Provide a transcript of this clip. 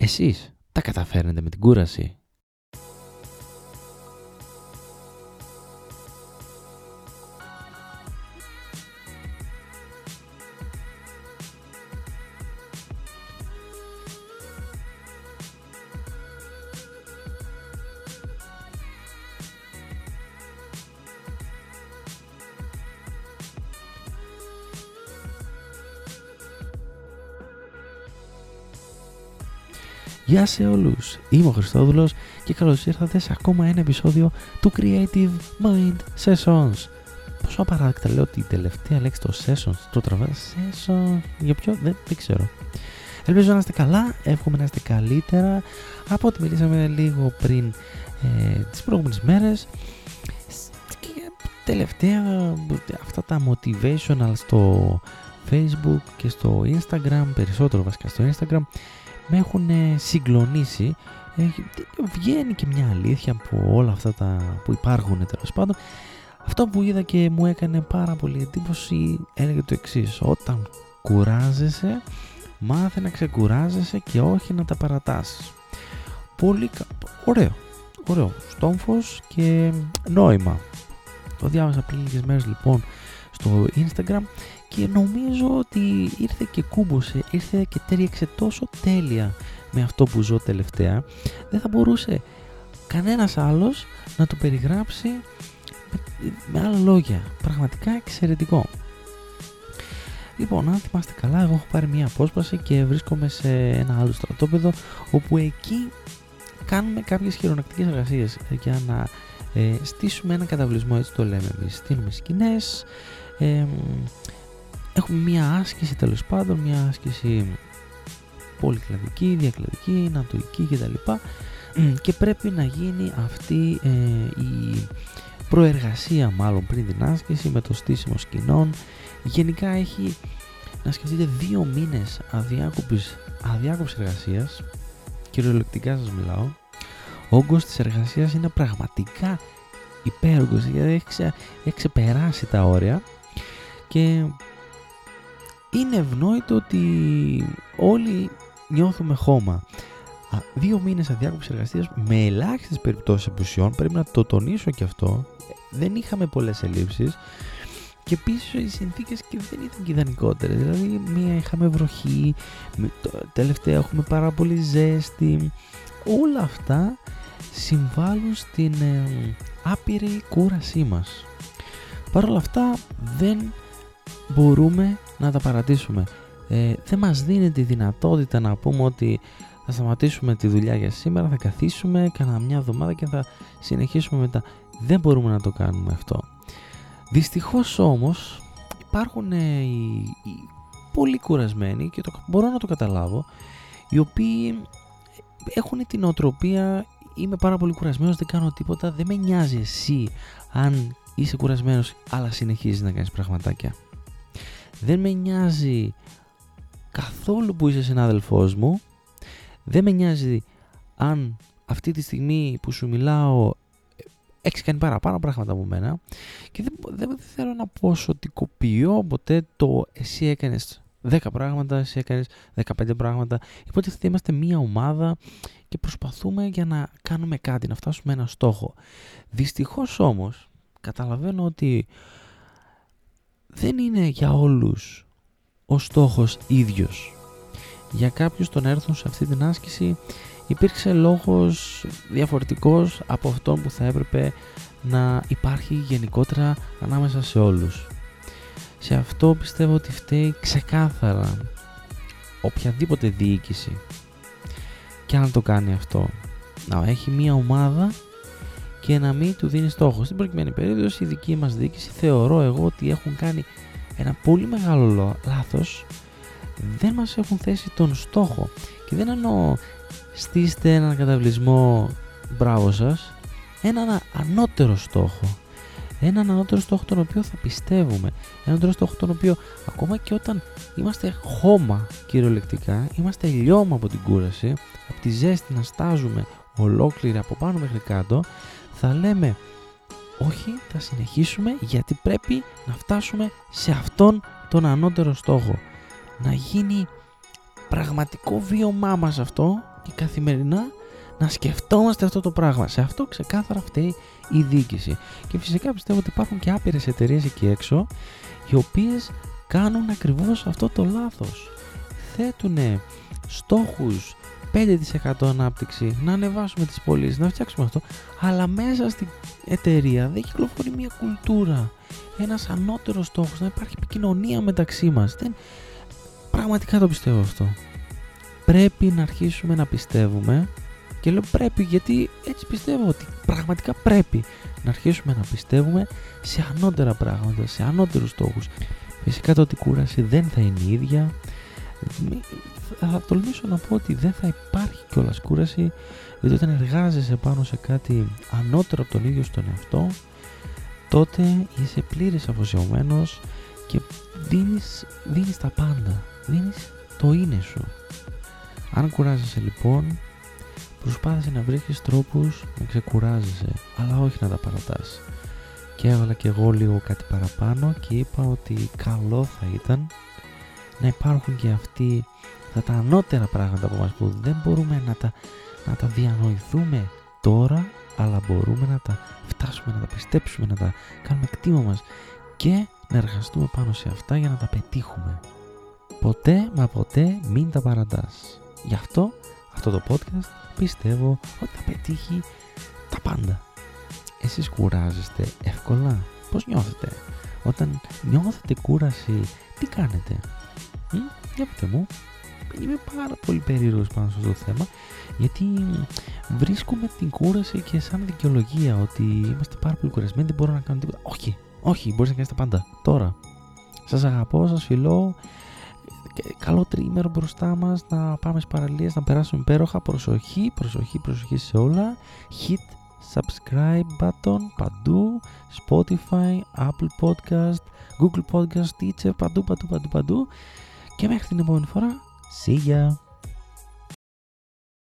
εσείς τα καταφέρνετε με την κούραση; Γεια σε όλους, είμαι ο Χριστόδουλος και καλώς ήρθατε σε ακόμα ένα επεισόδιο του Creative Mind Sessions. Πόσο απαράδεκτα λέω την τελευταία λέξη το sessions, το τραβάς sessions, για ποιο δεν, δεν ξέρω. Ελπίζω να είστε καλά, εύχομαι να είστε καλύτερα από ό,τι μιλήσαμε λίγο πριν ε, τις προηγούμενες μέρες και τελευταία αυτά τα motivational στο facebook και στο instagram, περισσότερο βασικά στο instagram με έχουν συγκλονίσει. Βγαίνει και μια αλήθεια από όλα αυτά τα που υπάρχουν τέλος πάντων. Αυτό που είδα και μου έκανε πάρα πολύ εντύπωση έλεγε το εξής. Όταν κουράζεσαι, μάθε να ξεκουράζεσαι και όχι να τα παρατάσεις. Πολύ ωραίο. Ωραίο. Στόμφος και νόημα. Το διάβασα πριν λίγες μέρες λοιπόν στο Instagram και νομίζω ότι ήρθε και κούμποσε, ήρθε και τέριαξε τόσο τέλεια με αυτό που ζω τελευταία. Δεν θα μπορούσε κανένας άλλος να το περιγράψει με, με άλλα λόγια. Πραγματικά εξαιρετικό. Λοιπόν, αν θυμάστε καλά, εγώ έχω πάρει μια απόσπαση και βρίσκομαι σε ένα άλλο στρατόπεδο όπου εκεί κάνουμε κάποιες χειρονακτικές εργασίες για να ε, στήσουμε ένα καταβλισμό, έτσι το λέμε εμείς. Στείλουμε σκηνές, ε, έχουμε μία άσκηση τέλος πάντων, μία άσκηση πολυκλαδική, διακλαδική, νατοική κτλ. Και πρέπει να γίνει αυτή ε, η προεργασία μάλλον πριν την άσκηση με το στήσιμο σκηνών. Γενικά έχει να σκεφτείτε δύο μήνες αδιάκοπης, αδιάκοπης εργασίας, κυριολεκτικά σας μιλάω. Ο όγκος της εργασίας είναι πραγματικά υπέρογκος, γιατί έχει, έχει ξεπεράσει τα όρια και είναι ευνόητο ότι όλοι νιώθουμε χώμα. Δύο μήνες αδιάκοψη εργασίας με ελάχιστες περιπτώσεις απουσιών, πρέπει να το τονίσω και αυτό. Δεν είχαμε πολλές ελλείψεις και επίση οι συνθήκες και δεν ήταν και ιδανικότερες. Δηλαδή, μία είχαμε βροχή, τελευταία έχουμε πάρα πολύ ζέστη. Όλα αυτά συμβάλλουν στην ε, άπειρη κούρασή μας. Παρ' όλα αυτά δεν μπορούμε να τα παρατήσουμε. Ε, δεν μας δίνει τη δυνατότητα να πούμε ότι θα σταματήσουμε τη δουλειά για σήμερα, θα καθίσουμε κανένα μια εβδομάδα και θα συνεχίσουμε μετά. Δεν μπορούμε να το κάνουμε αυτό. Δυστυχώς όμως υπάρχουν ε, οι, οι πολύ κουρασμένοι και το, μπορώ να το καταλάβω οι οποίοι έχουν την οτροπία είμαι πάρα πολύ κουρασμένος, δεν κάνω τίποτα, δεν με νοιάζει εσύ αν είσαι κουρασμένος αλλά συνεχίζεις να κάνεις πραγματάκια. Δεν με νοιάζει καθόλου που είσαι συνάδελφός μου. Δεν με νοιάζει αν αυτή τη στιγμή που σου μιλάω έχεις κάνει παραπάνω πράγματα από μένα και δεν, δεν θέλω να ποσοτικοποιώ ποτέ το εσύ έκανες 10 πράγματα, εσύ έκανες 15 πράγματα. Υπότιτλοι είμαστε μία ομάδα και προσπαθούμε για να κάνουμε κάτι, να φτάσουμε ένα στόχο. Δυστυχώς όμως καταλαβαίνω ότι δεν είναι για όλους ο στόχος ίδιος. Για κάποιους τον έρθουν σε αυτή την άσκηση υπήρξε λόγος διαφορετικός από αυτόν που θα έπρεπε να υπάρχει γενικότερα ανάμεσα σε όλους. Σε αυτό πιστεύω ότι φταίει ξεκάθαρα οποιαδήποτε διοίκηση και αν το κάνει αυτό να έχει μία ομάδα και να μην του δίνει στόχο. Στην προκειμένη περίπτωση η δική μας διοίκηση θεωρώ εγώ ότι έχουν κάνει ένα πολύ μεγάλο λάθος. Δεν μας έχουν θέσει τον στόχο. Και δεν εννοώ στήστε έναν καταβλισμό μπράβο σας έναν ανώτερο στόχο. Έναν ανώτερο στόχο τον οποίο θα πιστεύουμε. Έναν ανώτερο στόχο τον οποίο ακόμα και όταν είμαστε χώμα κυριολεκτικά είμαστε λιώμα από την κούραση από τη ζέστη να στάζουμε ολόκληρη από πάνω μέχρι κάτω θα λέμε όχι θα συνεχίσουμε γιατί πρέπει να φτάσουμε σε αυτόν τον ανώτερο στόχο να γίνει πραγματικό βίωμά μας αυτό και καθημερινά να σκεφτόμαστε αυτό το πράγμα. Σε αυτό ξεκάθαρα φταίει η διοίκηση. Και φυσικά πιστεύω ότι υπάρχουν και άπειρες εταιρείες εκεί έξω οι οποίες κάνουν ακριβώς αυτό το λάθος. Θέτουν στόχους 5% ανάπτυξη, να ανεβάσουμε τις πωλήσεις, να φτιάξουμε αυτό, αλλά μέσα στην εταιρεία δεν κυκλοφορεί μια κουλτούρα, ένας ανώτερος στόχος, να υπάρχει επικοινωνία μεταξύ μας. Δεν... Πραγματικά το πιστεύω αυτό. Πρέπει να αρχίσουμε να πιστεύουμε και λέω πρέπει γιατί έτσι πιστεύω ότι πραγματικά πρέπει να αρχίσουμε να πιστεύουμε σε ανώτερα πράγματα, σε ανώτερους στόχους. Φυσικά το ότι η κούραση δεν θα είναι η ίδια. Θα τολμήσω να πω ότι δεν θα υπάρχει κιόλας κούραση γιατί όταν εργάζεσαι πάνω σε κάτι ανώτερο από τον ίδιο στον εαυτό τότε είσαι πλήρης αφοσιωμένος και δίνεις, δίνεις τα πάντα, δίνεις το είναι σου. Αν κουράζεσαι λοιπόν Προσπάθησε να βρίσκεις τρόπους να ξεκουράζεσαι, αλλά όχι να τα παρατάς. Και έβαλα και εγώ λίγο κάτι παραπάνω και είπα ότι καλό θα ήταν να υπάρχουν και αυτοί αυτά τα ανώτερα πράγματα από μας που δεν μπορούμε να τα, να τα διανοηθούμε τώρα αλλά μπορούμε να τα φτάσουμε, να τα πιστέψουμε, να τα κάνουμε κτήμα μας και να εργαστούμε πάνω σε αυτά για να τα πετύχουμε. Ποτέ μα ποτέ μην τα παρατάς. Γι' αυτό αυτό το podcast πιστεύω ότι θα πετύχει τα πάντα. Εσείς κουράζεστε εύκολα; Πώς νιώθετε; Όταν νιώθετε κούραση, τι κάνετε; Μ; Για πείτε μου. Είμαι πάρα πολύ περίεργος πάνω σε αυτό το θέμα γιατί βρίσκουμε την κούραση και σαν δικαιολογία ότι είμαστε πάρα πολύ κουρασμένοι, δεν μπορώ να κάνω τίποτα. Όχι, όχι, μπορείς να κάνεις τα πάντα. Τώρα. Σας αγαπώ, σας φιλώ καλό τρίμερο μπροστά μας να πάμε στις παραλίες να περάσουμε υπέροχα προσοχή, προσοχή, προσοχή σε όλα hit subscribe button παντού Spotify, Apple Podcast Google Podcast, Teacher παντού, παντού, παντού, παντού και μέχρι την επόμενη φορά see ya